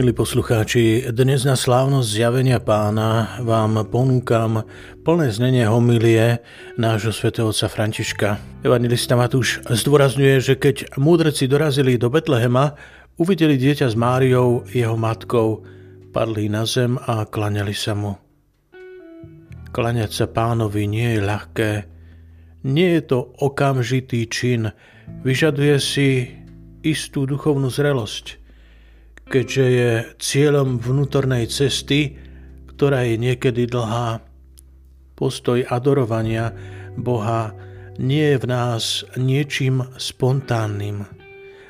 Milí poslucháči, dnes na slávnosť zjavenia pána vám ponúkam plné znenie homilie nášho svätého otca Františka. Evangelista Matúš zdôrazňuje, že keď múdrci dorazili do Betlehema, uvideli dieťa s Máriou, jeho matkou, padli na zem a klaňali sa mu. Klaňať sa pánovi nie je ľahké, nie je to okamžitý čin, vyžaduje si istú duchovnú zrelosť – keďže je cieľom vnútornej cesty, ktorá je niekedy dlhá. Postoj adorovania Boha nie je v nás niečím spontánnym.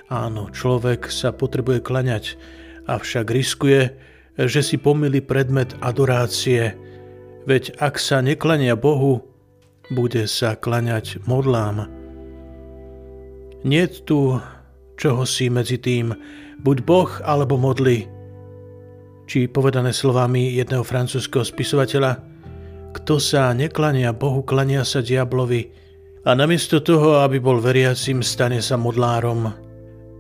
Áno, človek sa potrebuje klaňať, avšak riskuje, že si pomýli predmet adorácie, veď ak sa neklania Bohu, bude sa klaňať modlám. Nie tu čoho si medzi tým, buď Boh alebo modly. Či povedané slovami jedného francúzského spisovateľa, kto sa neklania Bohu, klania sa diablovi a namiesto toho, aby bol veriacim, stane sa modlárom.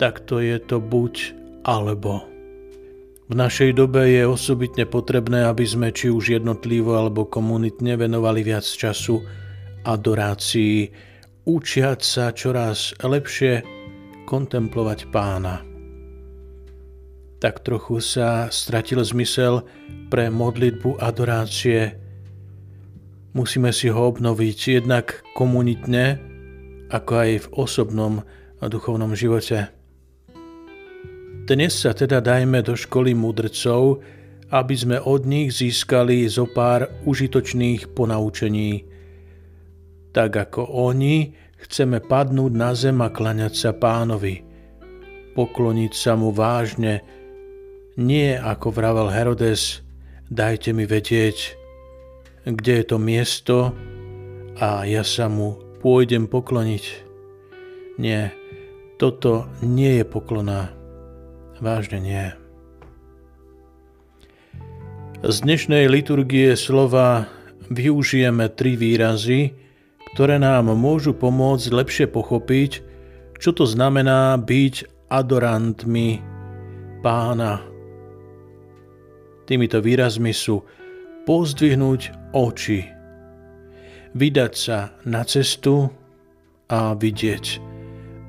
Tak to je to buď alebo. V našej dobe je osobitne potrebné, aby sme či už jednotlivo alebo komunitne venovali viac času adorácii, učiať sa čoraz lepšie kontemplovať pána tak trochu sa stratil zmysel pre modlitbu adorácie. Musíme si ho obnoviť jednak komunitne, ako aj v osobnom a duchovnom živote. Dnes sa teda dajme do školy mudrcov, aby sme od nich získali zo pár užitočných ponaučení. Tak ako oni, chceme padnúť na zem a klaňať sa pánovi, pokloniť sa mu vážne, nie ako vravel Herodes, dajte mi vedieť, kde je to miesto a ja sa mu pôjdem pokloniť. Nie, toto nie je poklona. Vážne nie. Z dnešnej liturgie slova využijeme tri výrazy, ktoré nám môžu pomôcť lepšie pochopiť, čo to znamená byť adorantmi pána. Týmito výrazmi sú pozdvihnúť oči, vydať sa na cestu a vidieť.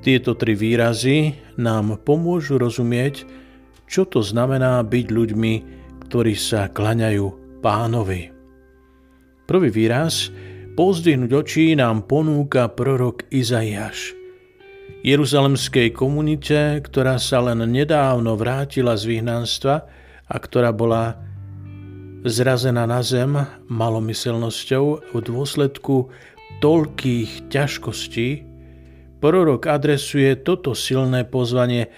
Tieto tri výrazy nám pomôžu rozumieť, čo to znamená byť ľuďmi, ktorí sa klaňajú pánovi. Prvý výraz, pozdvihnúť oči, nám ponúka prorok Izaiáš. Jeruzalemskej komunite, ktorá sa len nedávno vrátila z vyhnanstva, a ktorá bola zrazená na zem malomyselnosťou v dôsledku toľkých ťažkostí, prorok adresuje toto silné pozvanie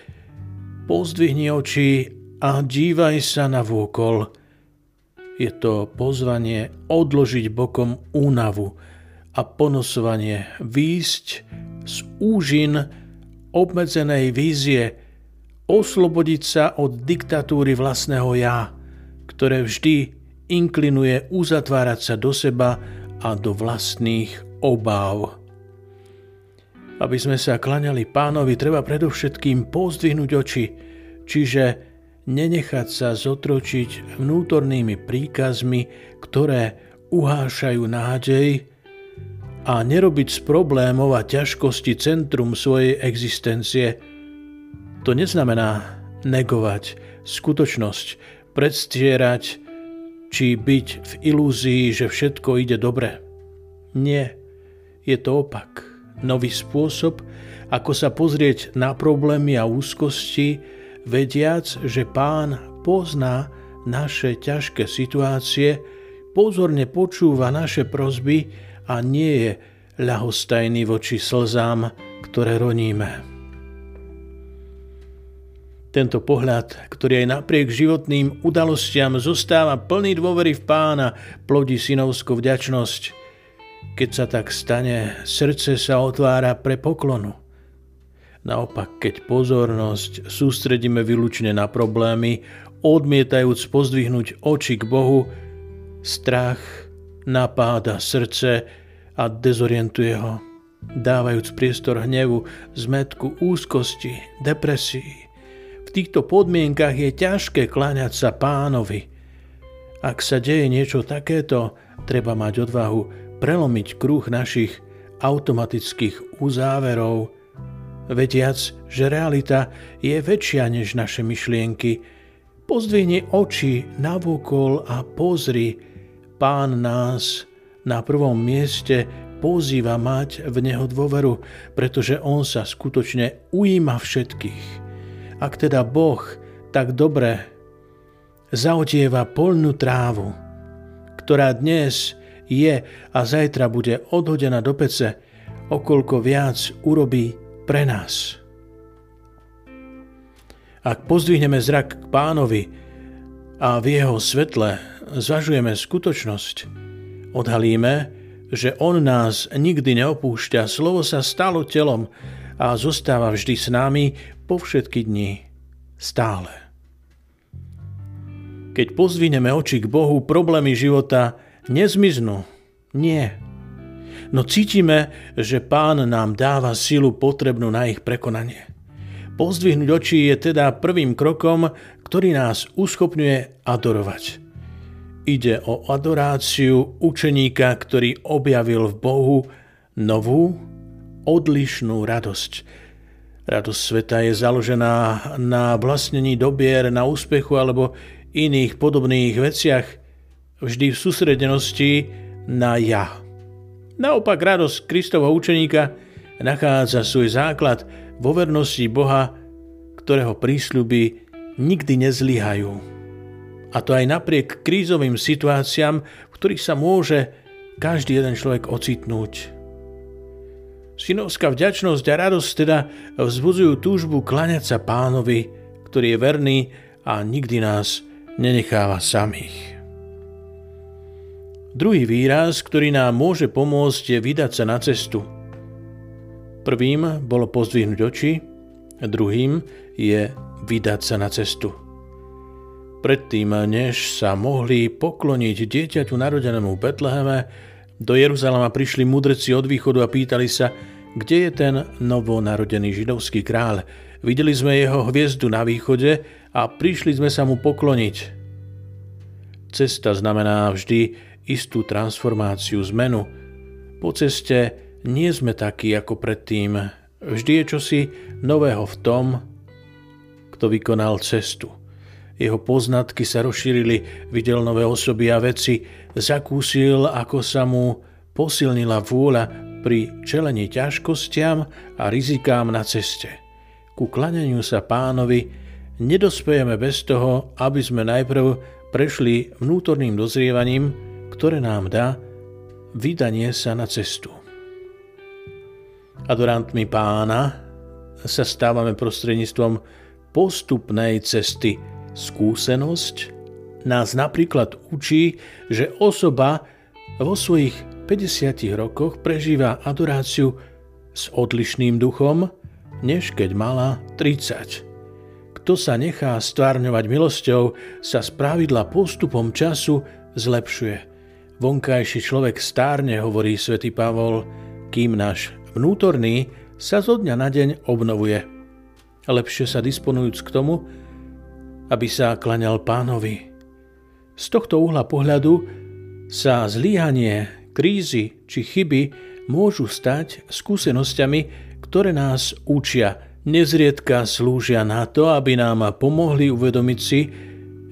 Pozdvihni oči a dívaj sa na vôkol. Je to pozvanie odložiť bokom únavu a ponosovanie, výjsť z úžin obmedzenej vízie, oslobodiť sa od diktatúry vlastného ja, ktoré vždy inklinuje uzatvárať sa do seba a do vlastných obáv. Aby sme sa klaňali pánovi, treba predovšetkým pozdvihnúť oči, čiže nenechať sa zotročiť vnútornými príkazmi, ktoré uhášajú nádej a nerobiť z problémov a ťažkosti centrum svojej existencie – to neznamená negovať skutočnosť, predstierať či byť v ilúzii, že všetko ide dobre. Nie, je to opak. Nový spôsob, ako sa pozrieť na problémy a úzkosti, vediac, že pán pozná naše ťažké situácie, pozorne počúva naše prozby a nie je ľahostajný voči slzám, ktoré roníme. Tento pohľad, ktorý aj napriek životným udalostiam zostáva plný dôvery v pána, plodí synovskú vďačnosť. Keď sa tak stane, srdce sa otvára pre poklonu. Naopak, keď pozornosť sústredíme vylučne na problémy, odmietajúc pozdvihnúť oči k Bohu, strach napáda srdce a dezorientuje ho, dávajúc priestor hnevu, zmetku, úzkosti, depresii týchto podmienkach je ťažké kláňať sa pánovi. Ak sa deje niečo takéto, treba mať odvahu prelomiť kruh našich automatických uzáverov, vediac, že realita je väčšia než naše myšlienky. Pozdvihni oči navokol a pozri, pán nás na prvom mieste pozýva mať v Neho dôveru, pretože On sa skutočne ujíma všetkých. Ak teda Boh tak dobre zaotieva polnú trávu, ktorá dnes je a zajtra bude odhodená do pece, okolko viac urobí pre nás. Ak pozdvihneme zrak k pánovi a v jeho svetle zvažujeme skutočnosť, odhalíme, že on nás nikdy neopúšťa, slovo sa stalo telom a zostáva vždy s nami po všetky dni. Stále. Keď pozdvihneme oči k Bohu, problémy života nezmiznú. Nie, no cítime, že Pán nám dáva silu potrebnú na ich prekonanie. Pozdvihnúť oči je teda prvým krokom, ktorý nás uschopňuje adorovať. Ide o adoráciu učeníka, ktorý objavil v Bohu novú, odlišnú radosť. Radosť sveta je založená na vlastnení dobier, na úspechu alebo iných podobných veciach, vždy v sústredenosti na ja. Naopak radosť Kristovho učeníka nachádza svoj základ vo vernosti Boha, ktorého prísľuby nikdy nezlyhajú. A to aj napriek krízovým situáciám, v ktorých sa môže každý jeden človek ocitnúť. Synovská vďačnosť a radosť teda vzbudzujú túžbu klaňať sa pánovi, ktorý je verný a nikdy nás nenecháva samých. Druhý výraz, ktorý nám môže pomôcť, je vydať sa na cestu. Prvým bolo pozdvihnúť oči, druhým je vydať sa na cestu. Predtým, než sa mohli pokloniť dieťaťu narodenému v Betleheme, do Jeruzalema prišli mudrci od východu a pýtali sa, kde je ten novonarodený židovský kráľ. Videli sme jeho hviezdu na východe a prišli sme sa mu pokloniť. Cesta znamená vždy istú transformáciu, zmenu. Po ceste nie sme takí ako predtým. Vždy je čosi nového v tom, kto vykonal cestu. Jeho poznatky sa rozšírili, videl nové osoby a veci, zakúsil, ako sa mu posilnila vôľa pri čelení ťažkostiam a rizikám na ceste. Ku klaneniu sa pánovi nedospejeme bez toho, aby sme najprv prešli vnútorným dozrievaním, ktoré nám dá vydanie sa na cestu. Adorantmi pána sa stávame prostredníctvom postupnej cesty. Skúsenosť nás napríklad učí, že osoba vo svojich 50 rokoch prežíva adoráciu s odlišným duchom, než keď mala 30. Kto sa nechá stvárňovať milosťou, sa spravidla postupom času zlepšuje. Vonkajší človek stárne, hovorí svätý Pavol, kým náš vnútorný sa zo dňa na deň obnovuje. Lepšie sa disponujúc k tomu, aby sa klaňal pánovi. Z tohto uhla pohľadu sa zlíhanie, krízy či chyby môžu stať skúsenosťami, ktoré nás učia. Nezriedka slúžia na to, aby nám pomohli uvedomiť si,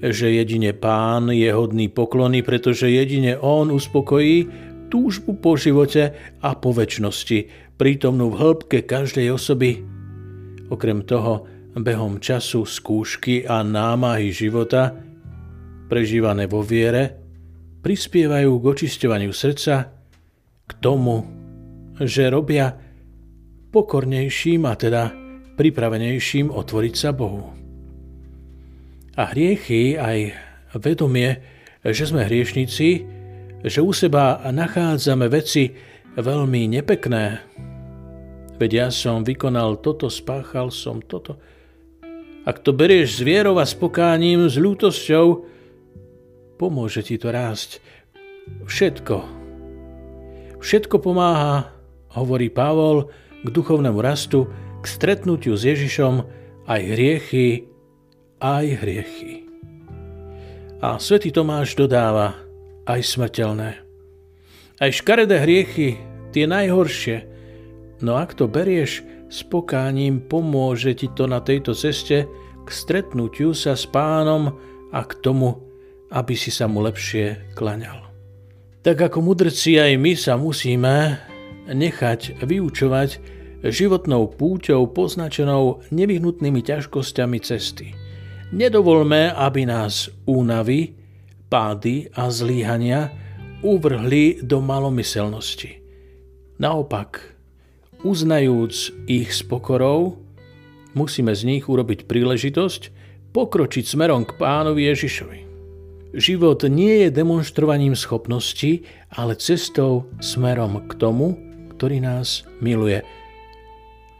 že jedine Pán je hodný poklony, pretože jedine On uspokojí túžbu po živote a po väčšnosti, prítomnú v hĺbke každej osoby. Okrem toho, behom času, skúšky a námahy života, prežívané vo viere, prispievajú k očisťovaniu srdca, k tomu, že robia pokornejším a teda pripravenejším otvoriť sa Bohu. A hriechy, aj vedomie, že sme hriešnici, že u seba nachádzame veci veľmi nepekné. Veď ja som vykonal toto, spáchal som toto. Ak to berieš s vierou a spokáním, s ľútosťou, pomôže ti to rásť. Všetko. Všetko pomáha, hovorí Pavol, k duchovnému rastu, k stretnutiu s Ježišom, aj hriechy, aj hriechy. A svätý Tomáš dodáva aj smrteľné. Aj škaredé hriechy, tie najhoršie, no ak to berieš s pokáním, pomôže ti to na tejto ceste k stretnutiu sa s pánom a k tomu, aby si sa mu lepšie klaňal. Tak ako mudrci aj my sa musíme nechať vyučovať životnou púťou poznačenou nevyhnutnými ťažkosťami cesty. Nedovolme, aby nás únavy, pády a zlíhania uvrhli do malomyselnosti. Naopak, uznajúc ich s pokorou, musíme z nich urobiť príležitosť pokročiť smerom k pánovi Ježišovi. Život nie je demonstrovaním schopností, ale cestou smerom k tomu, ktorý nás miluje.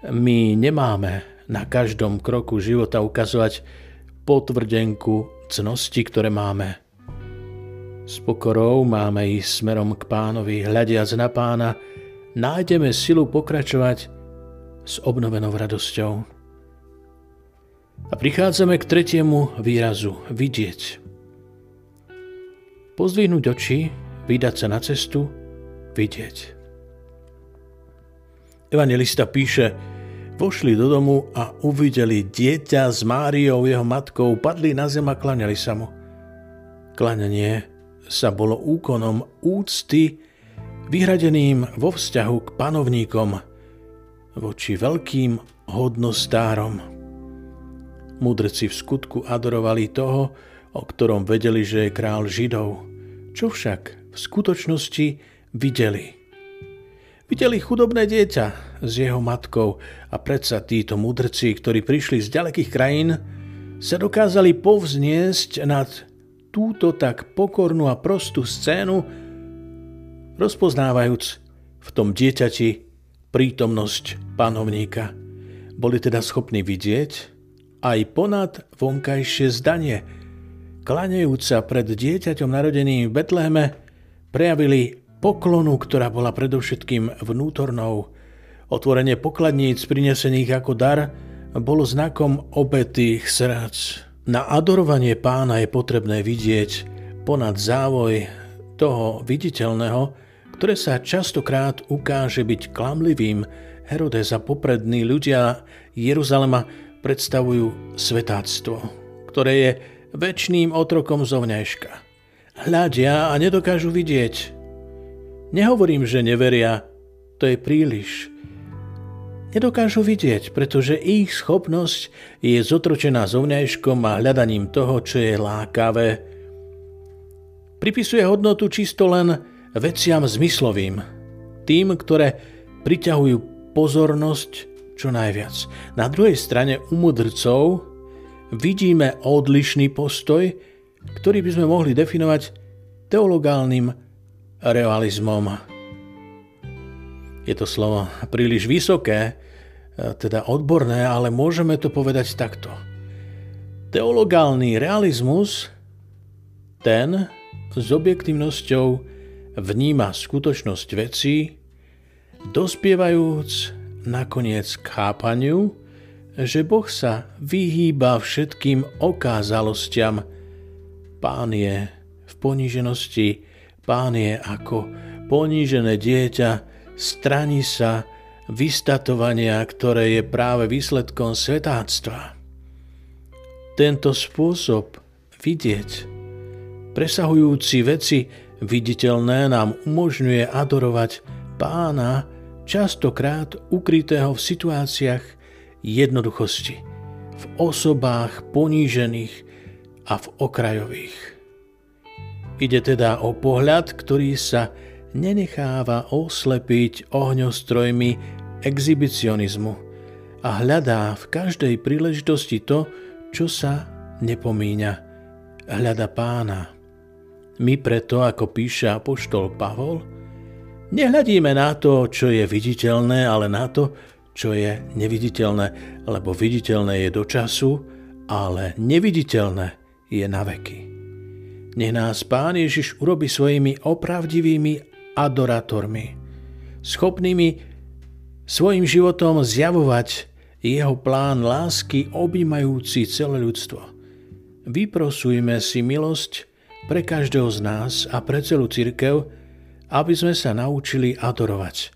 My nemáme na každom kroku života ukazovať potvrdenku cnosti, ktoré máme. S pokorou máme ísť smerom k pánovi, hľadiac na pána, nájdeme silu pokračovať s obnovenou radosťou. A prichádzame k tretiemu výrazu vidieť. Pozdvihnúť oči, vydať sa na cestu, vidieť. Evangelista píše, vošli do domu a uvideli dieťa s Máriou, jeho matkou, padli na zem a klaňali sa mu. Klaňanie sa bolo úkonom úcty, vyhradeným vo vzťahu k panovníkom, voči veľkým hodnostárom. Mudrci v skutku adorovali toho, o ktorom vedeli, že je král Židov. Čo však v skutočnosti videli? Videli chudobné dieťa s jeho matkou a predsa títo mudrci, ktorí prišli z ďalekých krajín, sa dokázali povzniesť nad túto tak pokornú a prostú scénu, rozpoznávajúc v tom dieťati prítomnosť panovníka. Boli teda schopní vidieť aj ponad vonkajšie zdanie – klanejúc sa pred dieťaťom narodeným v Betleheme, prejavili poklonu, ktorá bola predovšetkým vnútornou. Otvorenie pokladníc prinesených ako dar bolo znakom obetých srdc. Na adorovanie pána je potrebné vidieť ponad závoj toho viditeľného, ktoré sa častokrát ukáže byť klamlivým. Herodes a poprední ľudia Jeruzalema predstavujú svetáctvo, ktoré je väčšným otrokom zovňajška. Hľadia a nedokážu vidieť. Nehovorím, že neveria, to je príliš. Nedokážu vidieť, pretože ich schopnosť je zotročená zovňajškom a hľadaním toho, čo je lákavé. Pripisuje hodnotu čisto len veciam zmyslovým, tým, ktoré priťahujú pozornosť čo najviac. Na druhej strane u mudrcov vidíme odlišný postoj, ktorý by sme mohli definovať teologálnym realizmom. Je to slovo príliš vysoké, teda odborné, ale môžeme to povedať takto. Teologálny realizmus, ten s objektívnosťou vníma skutočnosť vecí, dospievajúc nakoniec k chápaniu, že Boh sa vyhýba všetkým okázalostiam. Pán je v poníženosti, pán je ako ponížené dieťa, strani sa vystatovania, ktoré je práve výsledkom svetáctva. Tento spôsob vidieť, presahujúci veci viditeľné nám umožňuje adorovať pána, častokrát ukrytého v situáciách, jednoduchosti, v osobách ponížených a v okrajových. Ide teda o pohľad, ktorý sa nenecháva oslepiť ohňostrojmi exhibicionizmu a hľadá v každej príležitosti to, čo sa nepomíňa. Hľada pána. My preto, ako píše apoštol Pavol, nehľadíme na to, čo je viditeľné, ale na to, čo je neviditeľné, lebo viditeľné je do času, ale neviditeľné je na veky. Nech nás Pán Ježiš urobi svojimi opravdivými adorátormi, schopnými svojim životom zjavovať jeho plán lásky objímajúci celé ľudstvo. vyprosujme si milosť pre každého z nás a pre celú církev, aby sme sa naučili adorovať.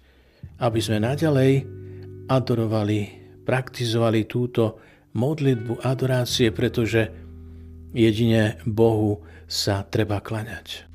Aby sme naďalej adorovali, praktizovali túto modlitbu adorácie, pretože jedine Bohu sa treba klaňať.